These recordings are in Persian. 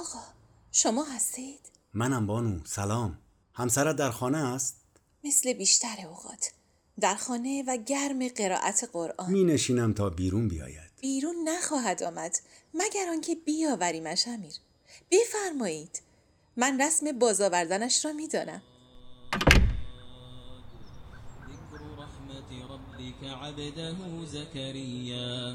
آقا شما هستید؟ منم بانو سلام. همسرت در خانه است؟ مثل بیشتر اوقات. در خانه و گرم قرائت قرآن. می نشینم تا بیرون بیاید. بیرون نخواهد آمد مگر آنکه بیاوریمش امیر. بفرمایید. من رسم باز آوردنش را می‌دانم. ذكر رحمة ربك عبده زكريا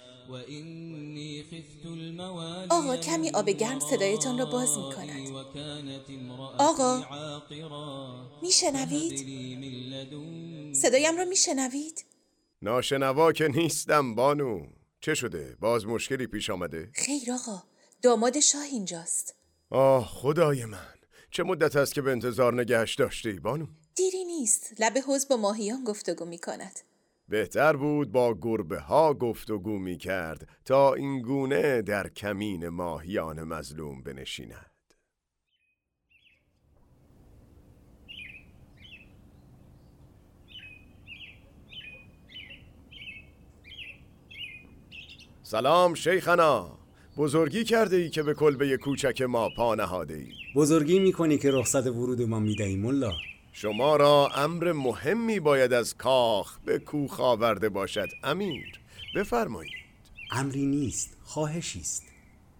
آقا، کمی آب گرم صدایتان را باز می کند. آقا. میشنوید؟ صدایم را میشنوید؟ ناشنوا که نیستم بانو چه شده؟ باز مشکلی پیش آمده؟ خیر آقا داماد شاه اینجاست آه خدای من چه مدت است که به انتظار نگهش داشته ای بانو؟ دیری نیست لب حوز با ماهیان گفتگو می کند بهتر بود با گربه ها گفتگو می کرد تا این گونه در کمین ماهیان مظلوم بنشیند. سلام شیخنا بزرگی کرده ای که به کلبه کوچک ما پا نهاده ای. بزرگی می‌کنی که رخصت ورود ما می‌دهی ملا. شما را امر مهمی باید از کاخ به کوخ آورده باشد امیر. بفرمایید. امری نیست خواهشی است.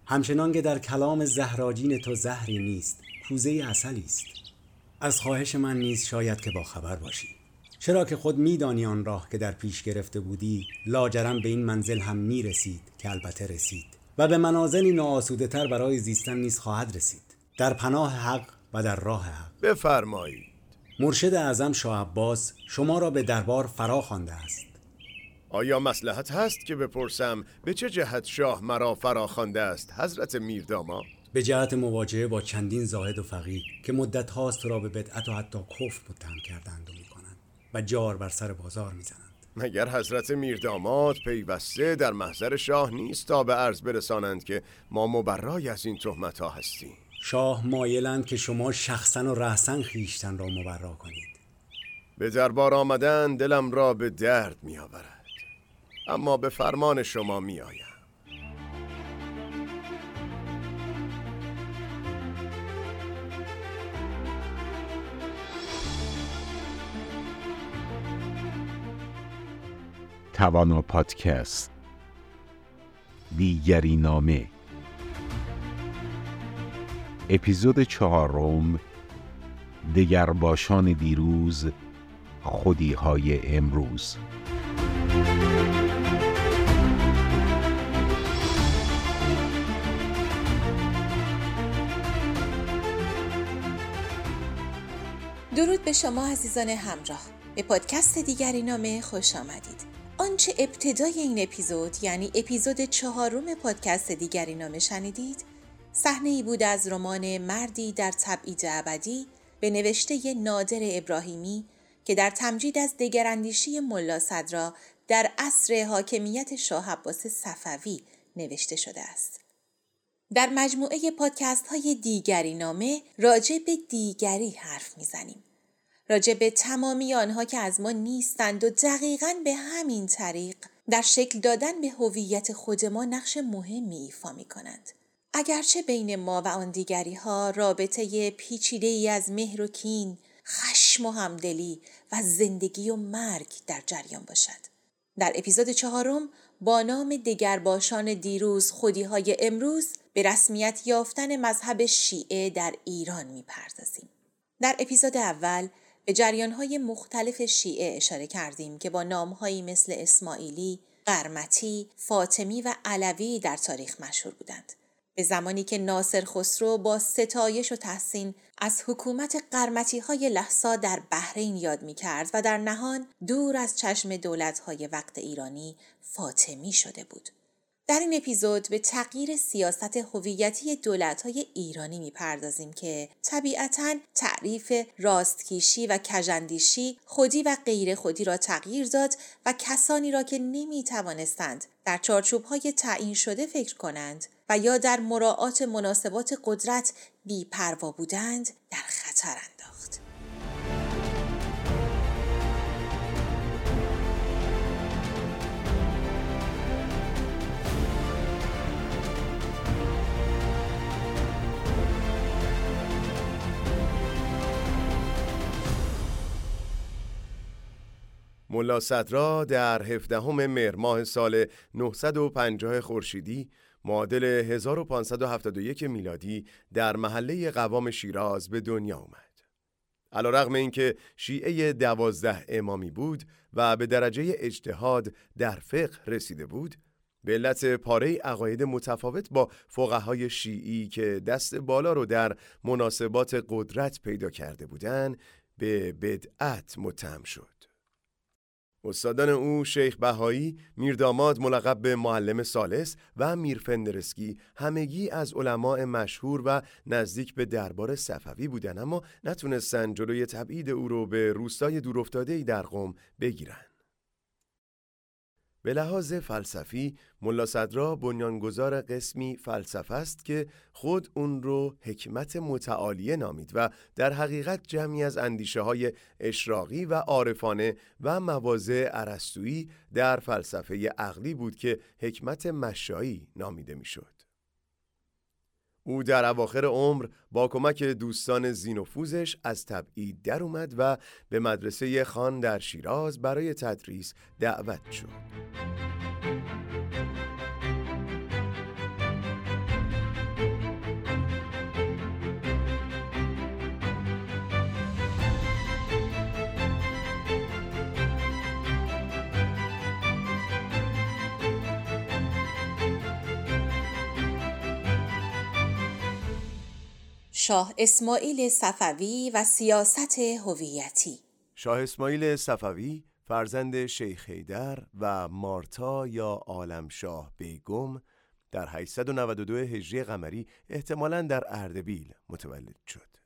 همچنان که در کلام زهراجین تو زهری نیست کوزه اصلی است. از خواهش من نیز شاید که با خبر باشی. چرا که خود میدانی آن راه که در پیش گرفته بودی لاجرم به این منزل هم می‌رسید که البته رسید و به منازلی ناآسوده تر برای زیستن نیز خواهد رسید. در پناه حق و در راه حق. بفرمایید. مرشد اعظم شاه عباس شما را به دربار فرا خوانده است. آیا مسلحت هست که بپرسم به چه جهت شاه مرا فرا خوانده است حضرت میرداماد به جهت مواجهه با چندین زاهد و فقیه که مدت هاست را به بدعت و حتی کفر متهم کردند و می‌کنند و جار بر سر بازار می‌زنند. مگر حضرت میرداماد پیوسته در محضر شاه نیست تا به عرض برسانند که ما مبرای از این تهمت ها هستیم؟ شاه مایلند که شما شخصا و رأسا خیشتن را مبرا کنید. به دربار آمدن دلم را به درد می آورد اما به فرمان شما می آیم توانا پادکست. دیگری نامه. اپیزود چهارم دگر باشان دیروز خودی های امروز. درود به شما عزیزان همراه. به پادکست دیگری نامه خوش آمدید. آنچه ابتدای این اپیزود یعنی اپیزود چهارم پادکست دیگری نامه شنیدید صحنه ای بود از رمان مردی در تبعید ابدی به نوشته نادر ابراهیمی که در تمجید از دگراندیشی ملا صدرا در عصر حاکمیت شاه عباس صفوی نوشته شده است. در مجموعه پادکست های دیگری نامه راجع به دیگری حرف می‌زنیم. راجع به تمامی آنها که از ما نیستند و دقیقا به همین طریق در شکل دادن به هویت خود ما نقش مهمی ایفا می کنند. اگرچه بین ما و آن دیگری ها رابطه پیچیده ای از مهر و کین، خشم و همدلی و زندگی و مرگ در جریان باشد. در اپیزود چهارم با نام دگرباشان دیروز خودی های امروز به رسمیت یافتن مذهب شیعه در ایران می‌پردازیم. در اپیزود اول به جریانهای مختلف شیعه اشاره کردیم که با نامهایی مثل اسماعیلی، قرمتی، فاطمی و علوی در تاریخ مشهور بودند. به زمانی که ناصر خسرو با ستایش و تحسین از حکومت قرمتی های لحظا در بحرین یاد می کرد و در نهان دور از چشم دولت های وقت ایرانی فاطمی شده بود. در این اپیزود به تغییر سیاست هویتی دولت‌های ایرانی می‌پردازیم که طبیعتاً تعریف راستکیشی و کژاندیشی خودی و غیر خودی را تغییر داد و کسانی را که نمی‌توانستند در چارچوب‌های تعیین شده فکر کنند و یا در مراعات مناسبات قدرت بیپروا بودند در خطر ملا صدرا در 17 مهر ماه سال 950 خورشیدی معادل 1571 میلادی در محله قوام شیراز به دنیا آمد. علا رغم اینکه شیعه دوازده امامی بود و به درجه اجتهاد در فقه رسیده بود، به علت پاره عقاید متفاوت با فقهای شیعی که دست بالا رو در مناسبات قدرت پیدا کرده بودند، به بدعت متهم شد. استادان او شیخ بهایی، میرداماد ملقب به معلم سالس و میر فندرسکی همگی از علماء مشهور و نزدیک به دربار صفوی بودند اما نتونستن جلوی تبعید او رو به روستای دورافتاده‌ای در قم بگیرن. به لحاظ فلسفی ملا صدرا بنیانگذار قسمی فلسفه است که خود اون رو حکمت متعالیه نامید و در حقیقت جمعی از اندیشه های اشراقی و عارفانه و مواضع عرستویی در فلسفه عقلی بود که حکمت مشایی نامیده می‌شد. او در اواخر عمر با کمک دوستان زینوفوزش از تبعید در اومد و به مدرسه خان در شیراز برای تدریس دعوت شد. شاه اسماعیل صفوی و سیاست هویتی شاه اسماعیل صفوی فرزند شیخ حیدر و مارتا یا عالمشاه بیگم در 892 هجری قمری احتمالاً در اردبیل متولد شد.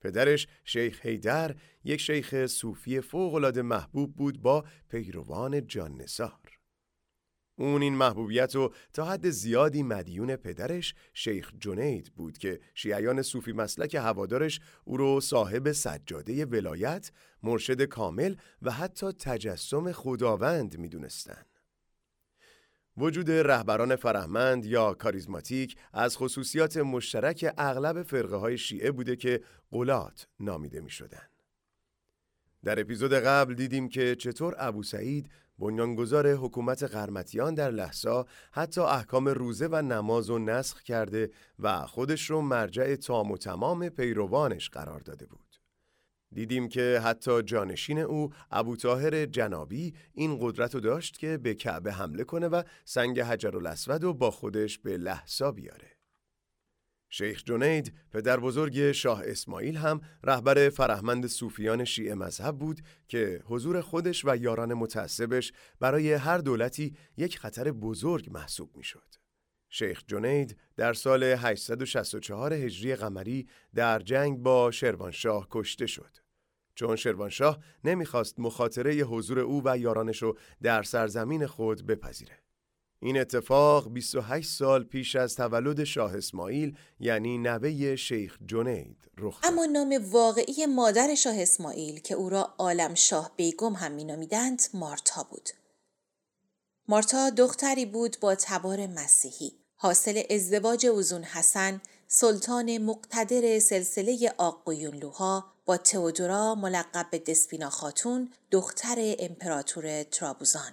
پدرش شیخ حیدر یک شیخ صوفی فوق‌العاده محبوب بود با پیروان جان نثار. اون این محبوبیت رو تا حد زیادی مدیون پدرش شیخ جنید بود که شیعیان صوفی مسلک هوادارش او رو صاحب سجاده ولایت، مرشد کامل و حتی تجسم خداوند می‌دونستند. وجود رهبران فرهمند یا کاریزماتیک از خصوصیات مشترک اغلب فرقه های شیعه بوده که قلات نامیده می شدن. در اپیزود قبل دیدیم که چطور ابو سعید بنیانگذار حکومت قرمتیان در لحظا حتی احکام روزه و نماز و نسخ کرده و خودش رو مرجع تام و تمام پیروانش قرار داده بود. دیدیم که حتی جانشین او ابو طاهر جنابی این قدرت رو داشت که به کعبه حمله کنه و سنگ حجر الاسود رو با خودش به لحظا بیاره. شیخ جنید پدر بزرگ شاه اسماعیل هم رهبر فرهمند صوفیان شیعه مذهب بود که حضور خودش و یاران متعصبش برای هر دولتی یک خطر بزرگ محسوب می شد. شیخ جنید در سال 864 هجری قمری در جنگ با شروانشاه کشته شد. چون شروانشاه نمی‌خواست مخاطره حضور او و یارانش رو در سرزمین خود بپذیره. این اتفاق 28 سال پیش از تولد شاه اسماعیل یعنی نوه شیخ جنید رخ. اما نام واقعی مادر شاه اسماعیل که او را عالم شاه بیگم هم مینامیدند مارتا بود. مارتا دختری بود با تبار مسیحی. حاصل ازدواج اوزون حسن سلطان مقتدر سلسله آقویونلوها با تئودورا ملقب به دسپینا خاتون دختر امپراتور ترابوزان.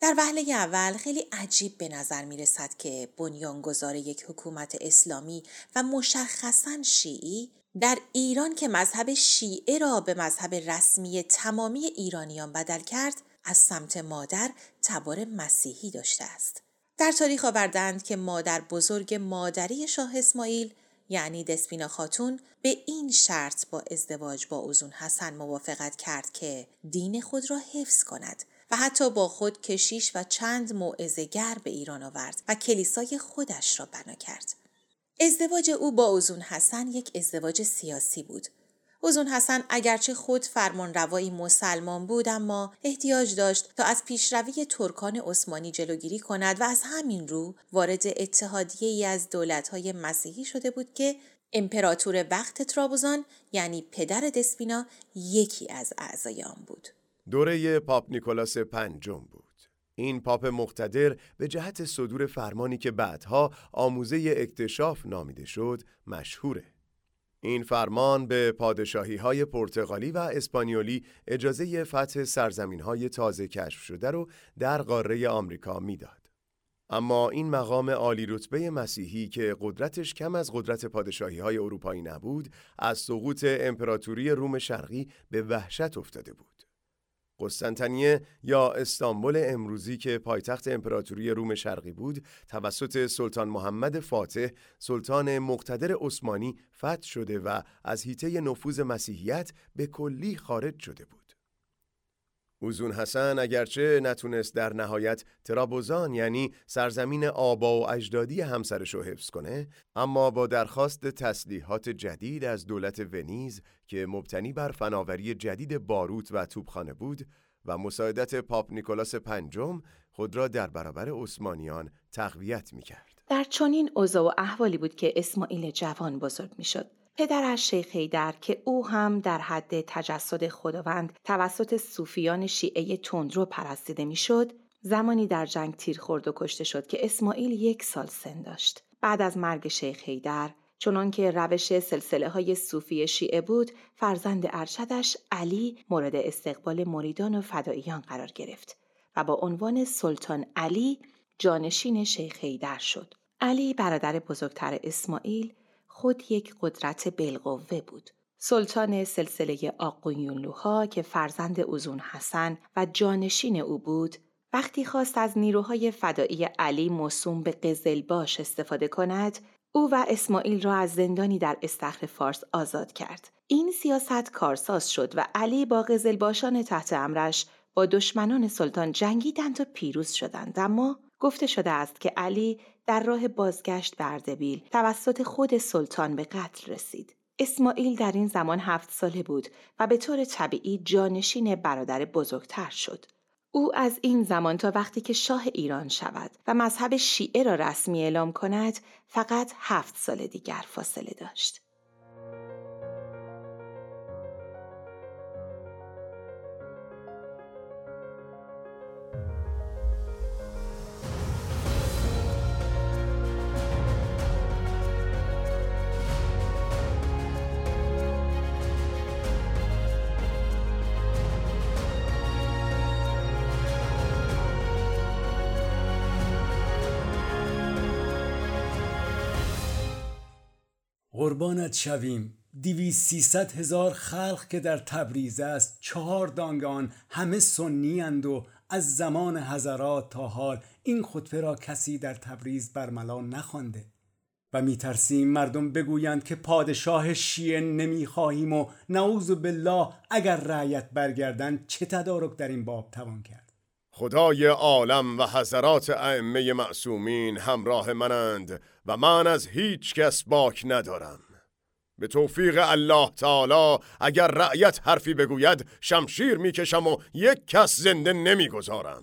در وهله اول خیلی عجیب به نظر می رسد که بنیانگذار یک حکومت اسلامی و مشخصا شیعی در ایران که مذهب شیعه را به مذهب رسمی تمامی ایرانیان بدل کرد از سمت مادر تبار مسیحی داشته است. در تاریخ آوردند که مادر بزرگ مادری شاه اسماعیل یعنی دسپینا خاتون به این شرط با ازدواج با اوزون حسن موافقت کرد که دین خود را حفظ کند و حتی با خود کشیش و چند موعظه‌گر به ایران آورد و کلیسای خودش را بنا کرد. ازدواج او با اوزون حسن یک ازدواج سیاسی بود. اوزون حسن اگرچه خود فرمانروایی مسلمان بود اما احتیاج داشت تا از پیشروی ترکان عثمانی جلوگیری کند و از همین رو وارد اتحادیه ای از دولتهای مسیحی شده بود که امپراتور وقت ترابوزان یعنی پدر دسپینا یکی از اعضای آن بود. دوره پاپ نیکولاس پنجم بود. این پاپ مقتدر به جهت صدور فرمانی که بعدها آموزه اکتشاف نامیده شد مشهوره. این فرمان به پادشاهی های پرتغالی و اسپانیولی اجازه فتح سرزمین های تازه کشف شده رو در قاره آمریکا می‌داد. اما این مقام عالی رتبه مسیحی که قدرتش کم از قدرت پادشاهی های اروپایی نبود از سقوط امپراتوری روم شرقی به وحشت افتاده بود. قسطنطنیه یا استانبول امروزی که پایتخت امپراتوری روم شرقی بود توسط سلطان محمد فاتح سلطان مقتدر عثمانی فتح شده و از حیطه نفوذ مسیحیت به کلی خارج شده بود. اوزون حسن اگرچه نتونست در نهایت ترابوزان یعنی سرزمین آبا و اجدادی همسرش رو حفظ کنه اما با درخواست تسلیحات جدید از دولت ونیز که مبتنی بر فناوری جدید باروت و توپخانه بود و مساعدت پاپ نیکولاس پنجم خود را در برابر عثمانیان تقویت می کرد. در چنین اوضاع و احوالی بود که اسماعیل جوان بزرگ می شد. پدرش شیخ در که او هم در حد تجسد خداوند توسط صوفیان شیعه تندرو پرستیده می‌شد زمانی در جنگ تیر خورد و کشته شد که اسماعیل یک سال سن داشت. بعد از مرگ شیخ هیدر چنان که روش سلسله های صوفی شیعه بود فرزند ارشدش علی مورد استقبال مریدان و فداییان قرار گرفت و با عنوان سلطان علی جانشین شیخ هیدر شد. علی برادر بزرگتر اسماعیل خود یک قدرت بالقوه بود. سلطان سلسله آقویونلوها که فرزند اوزون حسن و جانشین او بود وقتی خواست از نیروهای فدایی علی موسوم به قزلباش استفاده کند او و اسماعیل را از زندانی در استخر فارس آزاد کرد این سیاست کارساز شد و علی با قزلباشان تحت امرش با دشمنان سلطان جنگیدند و پیروز شدند اما گفته شده است که علی در راه بازگشت به اردبیل توسط خود سلطان به قتل رسید. اسماعیل در این زمان هفت ساله بود و به طور طبیعی جانشین برادر بزرگتر شد. او از این زمان تا وقتی که شاه ایران شود و مذهب شیعه را رسمی اعلام کند فقط هفت سال دیگر فاصله داشت. قربانت شویم. دیویس سیصد هزار خلق که در تبریز است. چهار دانگان همه سنی اند و از زمان حضرات تا حال. این خطبه را کسی در تبریز برملا نخوانده. و میترسیم مردم بگویند که پادشاه شیعه نمی‌خواهیم و نعوذ بالله اگر رعیت برگردند چه تدارک در این باب توان کرد. خدای عالم و حضرات ائمه معصومین همراه منند و من از هیچ کس باک ندارم. به توفیق الله تعالی اگر رعیت حرفی بگوید شمشیر می‌کشم و یک کس زنده نمی‌گذارم.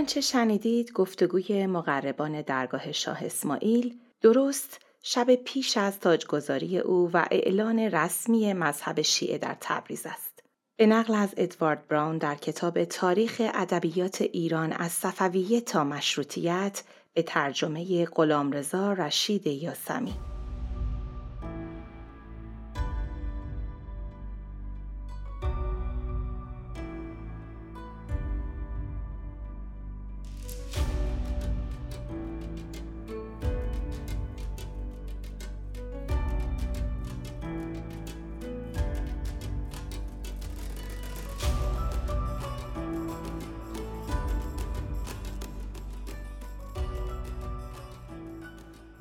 آنچه شنیدید گفتگوی مقربان درگاه شاه اسماعیل درست شب پیش از تاجگذاری او و اعلان رسمی مذهب شیعه در تبریز است. به نقل از ادوارد براون در کتاب تاریخ ادبیات ایران از صفویه تا مشروطیت به ترجمه غلامرضا رشید یاسمی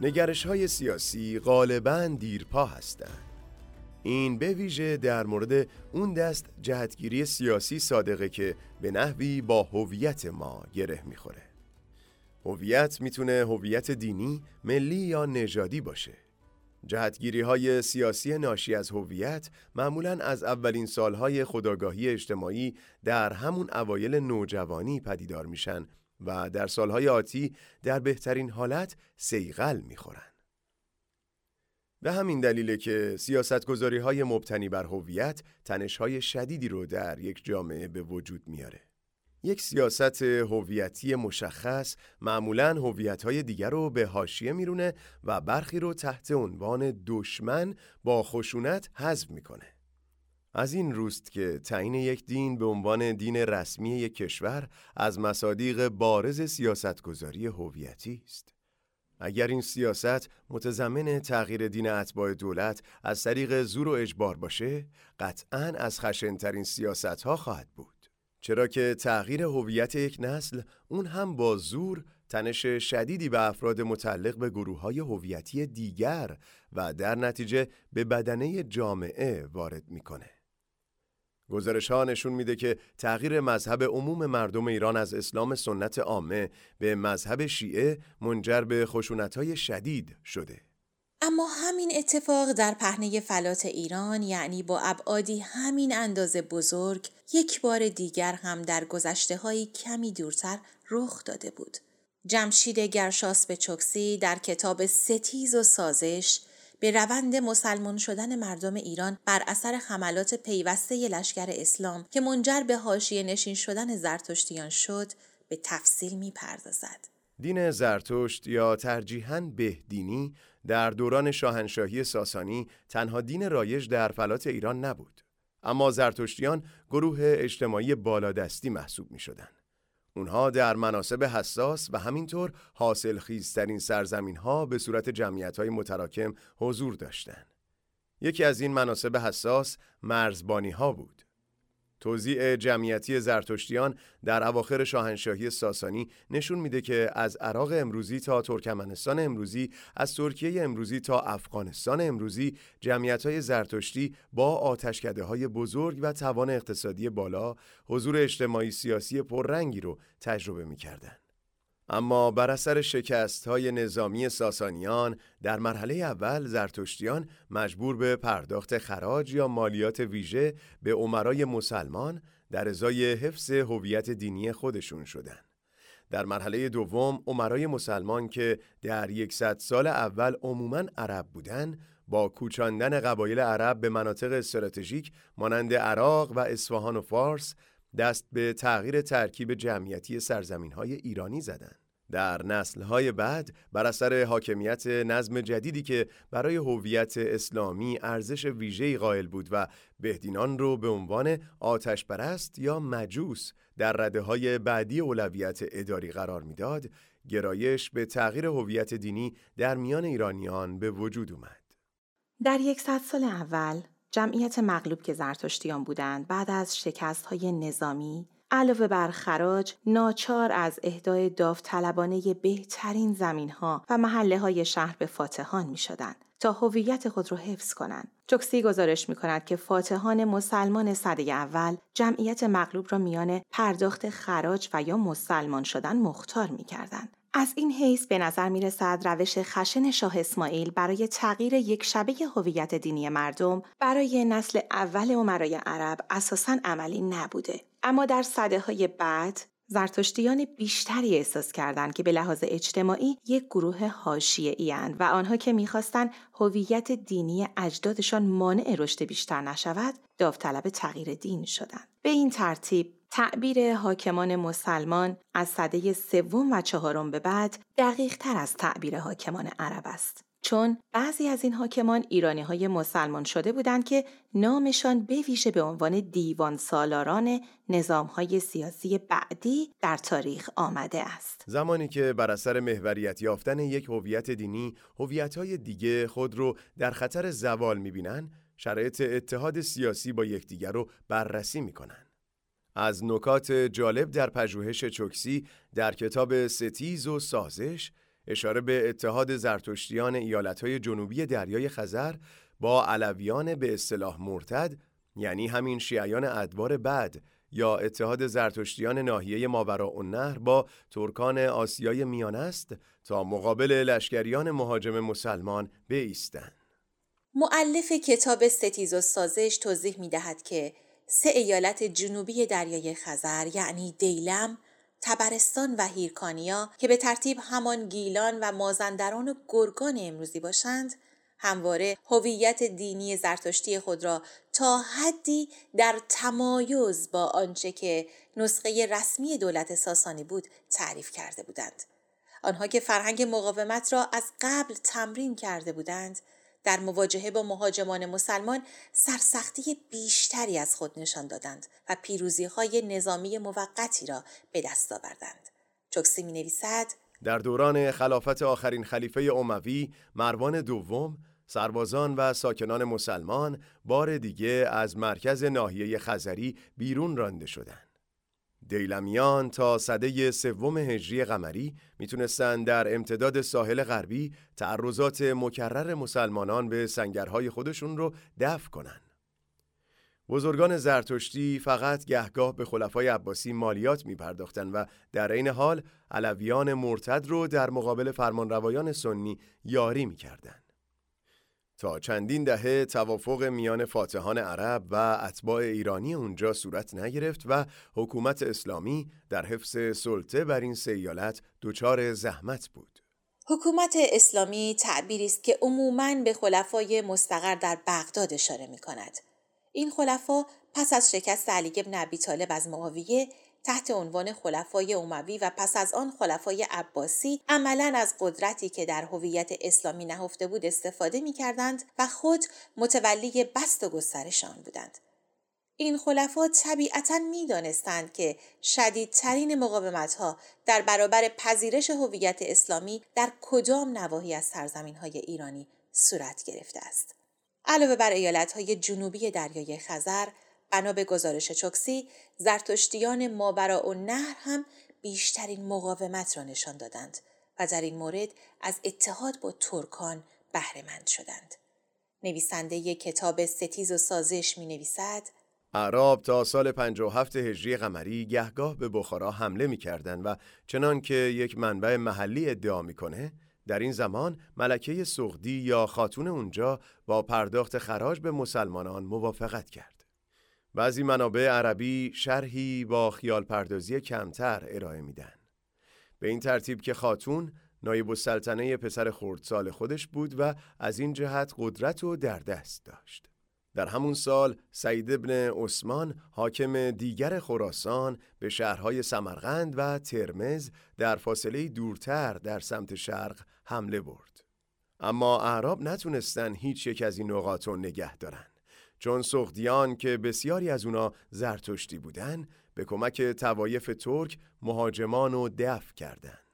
نگرش های سیاسی غالبا دیرپا هستند. این به ویژه در مورد اون دست جهتگیری سیاسی صادقه که به نحوی با هویت ما گره می‌خوره. هویت می‌تونه هویت دینی، ملی یا نژادی باشه. جهتگیری های سیاسی ناشی از هویت معمولا از اولین سالهای خداگاهی اجتماعی در همون اوایل نوجوانی پدیدار میشن و در سالهای آتی در بهترین حالت سیغل می‌خورن. به همین دلیله که سیاستگذاری های مبتنی بر هویت تنش های شدیدی رو در یک جامعه به وجود میاره. یک سیاست هویتی مشخص معمولا هویت های دیگر رو به حاشیه میرونه و برخی رو تحت عنوان دشمن با خشونت حذف می‌کنه. از این روست که تعیین یک دین به عنوان دین رسمی یک کشور از مصادیق بارز سیاستگذاری هویتی است. اگر این سیاست متضمن تغییر دین اتباع دولت از طریق زور و اجبار باشه، قطعاً از خشنترین سیاست ها خواهد بود. چرا که تغییر هویت یک نسل اون هم با زور تنش شدیدی به افراد متعلق به گروه های هویتی دیگر و در نتیجه به بدنه جامعه وارد می‌کنه. گزارش ها نشون میده که تغییر مذهب عموم مردم ایران از اسلام سنت عامه به مذهب شیعه منجر به خشونت های شدید شده. اما همین اتفاق در پهنه فلات ایران یعنی با ابعادی همین اندازه بزرگ یک بار دیگر هم در گذشته های کمی دورتر رخ داده بود. جمشید گرشاس به چکسی در کتاب ستیز و سازش به روند مسلمان شدن مردم ایران بر اثر حملات پیوسته لشکر اسلام که منجر به حاشیه نشین شدن زرتشتیان شد به تفصیل می‌پردازد. دین زرتشت یا ترجیحاً بهدینی در دوران شاهنشاهی ساسانی تنها دین رایج در فلات ایران نبود. اما زرتشتیان گروه اجتماعی بالادستی محسوب می شدن. اونها در مناسب حساس و همینطور حاصل خیزترین سرزمین ها به صورت جمعیت های متراکم حضور داشتند. یکی از این مناسب حساس مرزبانی ها بود. توزیع جمعیتی زرتشتیان در اواخر شاهنشاهی ساسانی نشون میده که از عراق امروزی تا ترکمنستان امروزی، از ترکیه امروزی تا افغانستان امروزی جمعیت های زرتشتی با آتشکده های بزرگ و توان اقتصادی بالا حضور اجتماعی سیاسی پررنگی رو تجربه می‌کردند. اما بر اثر شکست های نظامی ساسانیان در مرحله اول زرتشتیان مجبور به پرداخت خراج یا مالیات ویژه به عمرای مسلمان در ازای حفظ هویت دینی خودشون شدند. در مرحله دوم عمرای مسلمان که در یکصد سال اول عموماً عرب بودند با کوچاندن قبایل عرب به مناطق استراتژیک مانند عراق و اصفهان و فارس دست به تغییر ترکیب جمعیتی سرزمین های ایرانی زدند. در نسلهای بعد بر اثر حاکمیت نظم جدیدی که برای هویت اسلامی ارزش ویژه‌ای قائل بود و بهدینان رو به عنوان آتش پرست یا مجوس در رده های بعدی اولویت اداری قرار می‌داد، گرایش به تغییر هویت دینی در میان ایرانیان به وجود اومد. در یکصد سال اول جمعیت مغلوب که زرتشتیان بودند بعد از شکست های نظامی علاوه بر خراج ناچار از اهدای داوطلبانه بهترین زمین ها و محله های شهر به فاتحان می شدن تا هویت خود را حفظ کنند. چکسی گزارش می کند که فاتحان مسلمان صده اول جمعیت مغلوب را میان پرداخت خراج و یا مسلمان شدن مختار می کردن. از این حیث به نظر می رسد روش خشن شاه اسماعیل برای تغییر یک شبه هویت دینی مردم برای نسل اول عمرای عرب اساساً عملی نبوده. اما در صده های بعد زرتشتیان بیشتری احساس کردند که به لحاظ اجتماعی یک گروه حاشیه‌ای و آنها که می‌خواستند هویت دینی اجدادشان مانع رشد بیشتر نشود داوطلب تغییر دین شدند به این ترتیب تعبیر حاکمان مسلمان از صده سوم و چهارم به بعد دقیق تر از تعبیر حاکمان عرب است. چون بعضی از این حاکمان ایرانی های مسلمان شده بودند که نامشان به به عنوان دیوان سالاران نظام های سیاسی بعدی در تاریخ آمده است. زمانی که بر اثر محوریت یافتن یک هویت دینی، هویت های دیگه خود رو در خطر زوال می‌بینن، شرایط اتحاد سیاسی با یکدیگر رو بررسی می‌کنن. از نکات جالب در پژوهش چکسی در کتاب ستیز و سازش اشاره به اتحاد زرتشتیان ایالتهای جنوبی دریای خزر با علویان به اصطلاح مرتد یعنی همین شیعیان ادوار بعد یا اتحاد زرتشتیان ناحیه ماوراءالنهر با ترکان آسیای میانه است تا مقابل لشکریان مهاجم مسلمان بایستند. معلف کتاب ستیز و سازش توضیح می دهد که سه ایالت جنوبی دریای خزر یعنی دیلم، تبرستان و هیرکانیا که به ترتیب همان گیلان و مازندران و گرگان امروزی باشند همواره هویت دینی زرتشتی خود را تا حدی در تمایز با آنچه که نسخه رسمی دولت ساسانی بود تعریف کرده بودند. آنها که فرهنگ مقاومت را از قبل تمرین کرده بودند در مواجهه با مهاجمان مسلمان سرسختی بیشتری از خود نشان دادند و پیروزی های نظامی موقتی را به دست آوردند. چوکسی می نویسد در دوران خلافت آخرین خلیفه اموی مروان دوم سربازان و ساکنان مسلمان بار دیگه از مرکز ناحیه خزری بیرون رانده شدند. دیلمیان تا صده سوم هجری قمری می‌تونستند در امتداد ساحل غربی تعرضات مکرر مسلمانان به سنگرهای خودشون رو دفع کنند. بزرگان زرتشتی فقط گهگاه به خلفای عباسی مالیات می و در این حال علویان مرتد رو در مقابل فرمانروایان سنی یاری می تا چندین دهه توافق میان فاتحان عرب و اتباع ایرانی اونجا صورت نگرفت و حکومت اسلامی در حفظ سلطه بر این سیالت دچار زحمت بود. حکومت اسلامی تعبیری است که عموماً به خلفای مستقر در بغداد اشاره می کند. این خلفا پس از شکست علی بن ابی طالب از معاویه تحت عنوان خلفای اموی و پس از آن خلفای عباسی عملا از قدرتی که در هویت اسلامی نهفته بود استفاده می کردند و خود متولی بست و گسترش آن بودند. این خلفا طبیعتا می دانستند که شدیدترین مقاومت ها در برابر پذیرش هویت اسلامی در کدام نواحی از سرزمین های ایرانی صورت گرفته است. علاوه بر ایالت های جنوبی دریای خزر، بنا به گزارش چوکسی زرتشتیان ماورا و نهر هم بیشترین مقاومت را نشان دادند و در این مورد از اتحاد با ترکان بهرهمند شدند. نویسنده کتاب ستیز و سازش می نویسد عرب تا سال 57 هجری قمری گهگاه به بخارا حمله می کردن و چنان که یک منبع محلی ادعا می‌کنه در این زمان ملکه سغدی یا خاتون اونجا با پرداخت خراج به مسلمانان موافقت کرد. بعضی منابع عربی شرحی با خیال پردازی کمتر ارائه میدن. به این ترتیب که خاتون نایب السلطنه پسر خردسال خودش بود و از این جهت قدرت و در دست داشت. در همون سال سعید ابن عثمان حاکم دیگر خراسان به شهرهای سمرقند و ترمز در فاصله دورتر در سمت شرق حمله برد. اما اعراب نتونستن هیچ یک از این نقاط رو نگه دارن. چون سختیان که بسیاری از اونا زرتشتی بودن به کمک توایف ترک مهاجمان و دفع کردند.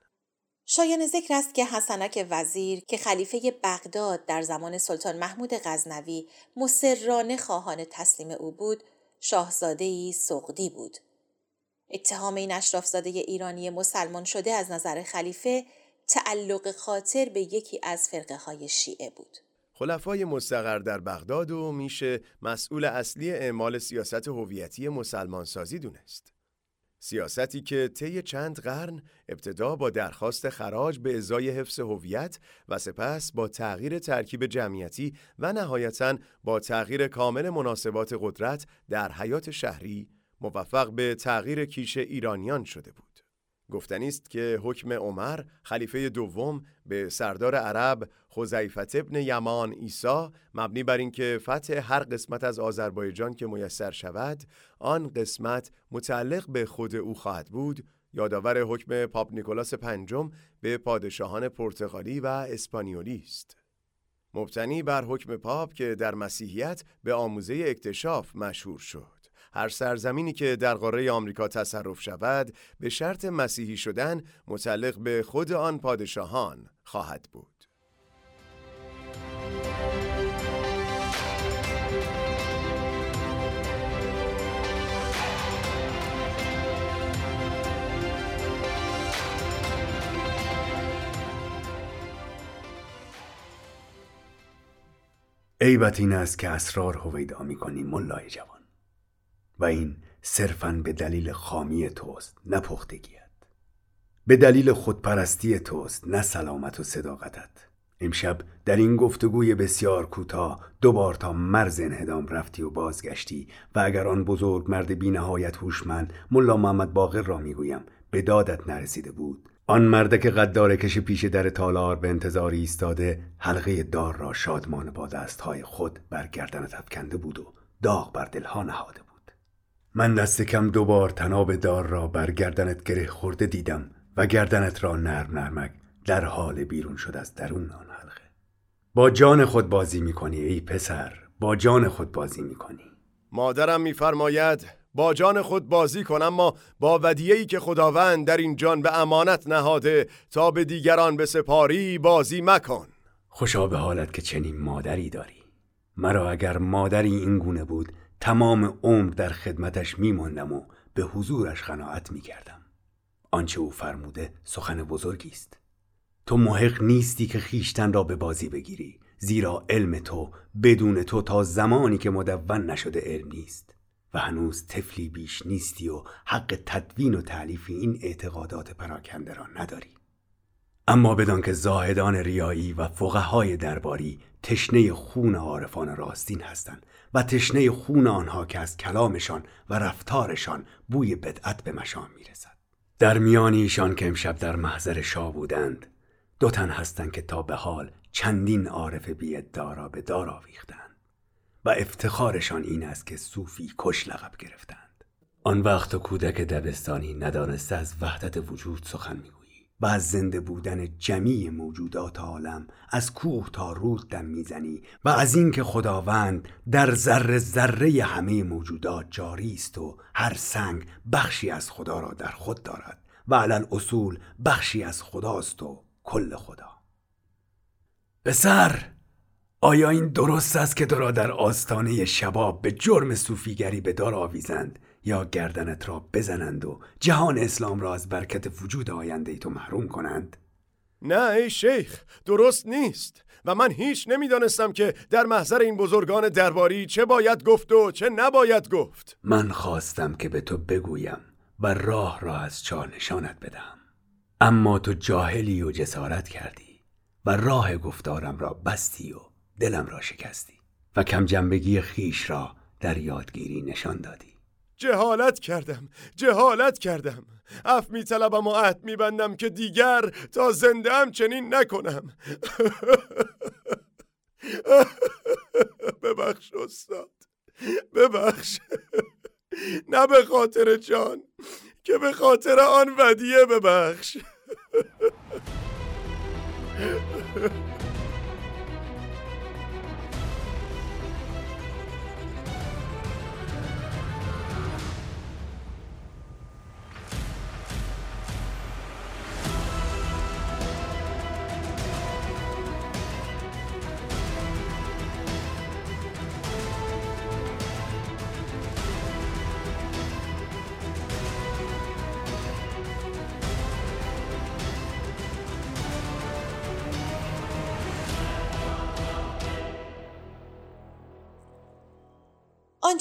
شایان ذکر است که حسنک وزیر که خلیفه بغداد در زمان سلطان محمود غزنوی مسررانه خواهان تسلیم او بود شاهزاده ای سقدی بود. اتهام این اشرافزاده ایرانی مسلمان شده از نظر خلیفه تعلق خاطر به یکی از فرقه های شیعه بود. خلفای مستقر در بغداد و میشه مسئول اصلی اعمال سیاست هویتی مسلمان سازی دونست. سیاستی که طی چند قرن ابتدا با درخواست خراج به ازای حفظ هویت و سپس با تغییر ترکیب جمعیتی و نهایتا با تغییر کامل مناسبات قدرت در حیات شهری موفق به تغییر کیش ایرانیان شده بود. گفتنی است که حکم عمر خلیفه دوم به سردار عرب خزیفت ابن یمان ایسا مبنی بر اینکه فتح هر قسمت از آذربایجان که میسر شود آن قسمت متعلق به خود او خواهد بود. یادآور حکم پاپ نیکولاس پنجم به پادشاهان پرتغالی و اسپانیولی است. مبتنی بر حکم پاپ که در مسیحیت به آموزه اکتشاف مشهور شد. هر سرزمینی که در قاره آمریکا تصرف شود به شرط مسیحی شدن متعلق به خود آن پادشاهان خواهد بود. عیبت این است که اسرار هویدا می‌کنیم ملای جوان و این صرفا به دلیل خامی توست نه پختگیت. به دلیل خودپرستی توست نه سلامت و صداقتت. امشب در این گفتگوی بسیار کوتاه دوبار تا مرز انهدام رفتی و بازگشتی و اگر آن بزرگ مرد بی نهایت هوشمند ملا محمد باقر را می‌گویم به دادت نرسیده بود. آن مرد که قدار کش پیش در تالار به انتظار ایستاده حلقه دار را شادمان با دستهای خود بر گردنت افکنده بود و داغ بر دلها نهاده من دست کم دوبار تناب دار را بر گردنت گره خورده دیدم و گردنت را نرم نرمک در حال بیرون شد از درون آن حلقه. با جان خود بازی می‌کنی ای پسر با جان خود بازی می‌کنی. مادرم میفرماید با جان خود بازی کن اما با ودیه‌ای که خداوند در این جان به امانت نهاده تا به دیگران به سپاری بازی مکن. خوشا به حالت که چنین مادری داری. مرا اگر مادری این گونه بود تمام عمر در خدمتش میماندم و به حضورش قناعت می‌کردم. آنچه او فرموده سخن بزرگی است. تو محق نیستی که خیشتن را به بازی بگیری زیرا علم تو بدون تو تا زمانی که مدون نشده علم نیست و هنوز طفلی بیش نیستی و حق تدوین و تعلیف این اعتقادات پراکنده را نداری. اما بدان که زاهدان ریایی و فقهای درباری تشنه خون عارفان راستین هستند و تشنه خون آنها که از کلامشان و رفتارشان بوی بدعت به مشام می‌رسد. در میان ایشان که امشب در محضر شاه بودند دو تن هستند که تا به حال چندین عارف بی‌ادعا را به دار آویختند و افتخارشان این است که صوفی کش لقب گرفتند. آن وقت و کودک دبستانی ندانسته از وحدت وجود سخن می‌گویی و از زنده بودن جمیع موجودات عالم از کوه تا رود دم می‌زنی و از اینکه خداوند در ذره ذره همه موجودات جاری است و هر سنگ بخشی از خدا را در خود دارد و علل اصول بخشی از خداست و کل خدا. پسر آیا این درست است که تو را در آستانه شباب به جرم صوفیگری به دار آویزند؟ یا گردنت را بزنند و جهان اسلام را از برکت وجود آینده ای تو محروم کنند؟ نه ای شیخ درست نیست و من هیچ نمی‌دانستم که در محضر این بزرگان درباری چه باید گفت و چه نباید گفت. من خواستم که به تو بگویم و راه را از چاه نشانت بدم اما تو جاهلی و جسارت کردی و راه گفتارم را بستی و دلم را شکستی و کم جنبگی خیش را در یادگیری نشان دادی. جهالت کردم جهالت کردم. اف می طلبم و عهد می بندم که دیگر تا زنده هم چنین نکنم. ببخش استاد ببخش. نه به خاطر جان که به خاطر آن ودیه ببخش.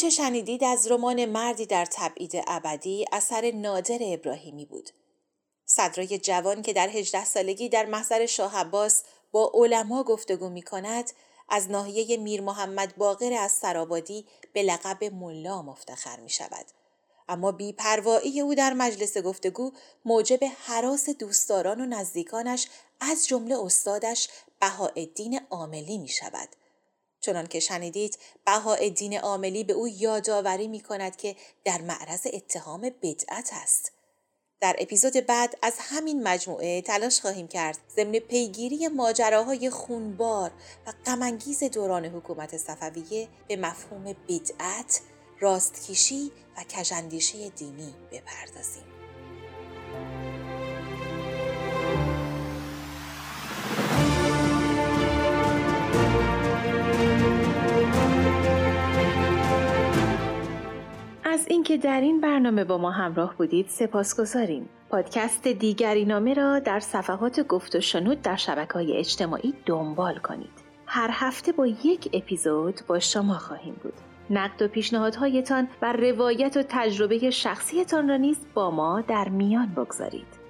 آنچه شنیدید از رمان مردی در تبعید ابدی اثر نادر ابراهیمی بود. صدرای جوان که در 18 سالگی در محضر شاه عباس با علما گفتگو می کند از ناحیه میر محمد باقر از سرابادی به لقب ملا مفتخر می شود. اما بیپروایی او در مجلس گفتگو موجب حراس دوستداران و نزدیکانش از جمله استادش بهاءالدین عاملی می شود. چنان که شنیدید بهاءالدین عاملی به او یادآوری می کند که در معرض اتهام بدعت است. در اپیزود بعد از همین مجموعه تلاش خواهیم کرد ضمن پیگیری ماجراهای خونبار و غمانگیز دوران حکومت صفویه به مفهوم بدعت، راستکیشی و کژاندیشی دینی بپردازیم. از اینکه در این برنامه با ما همراه بودید سپاسگزاریم. پادکست دیگری نامه را در صفحات گفت و شنود در شبکه های اجتماعی دنبال کنید. هر هفته با یک اپیزود با شما خواهیم بود. نقد و پیشنهادهایتان و روایت و تجربه شخصیتان را نیز با ما در میان بگذارید.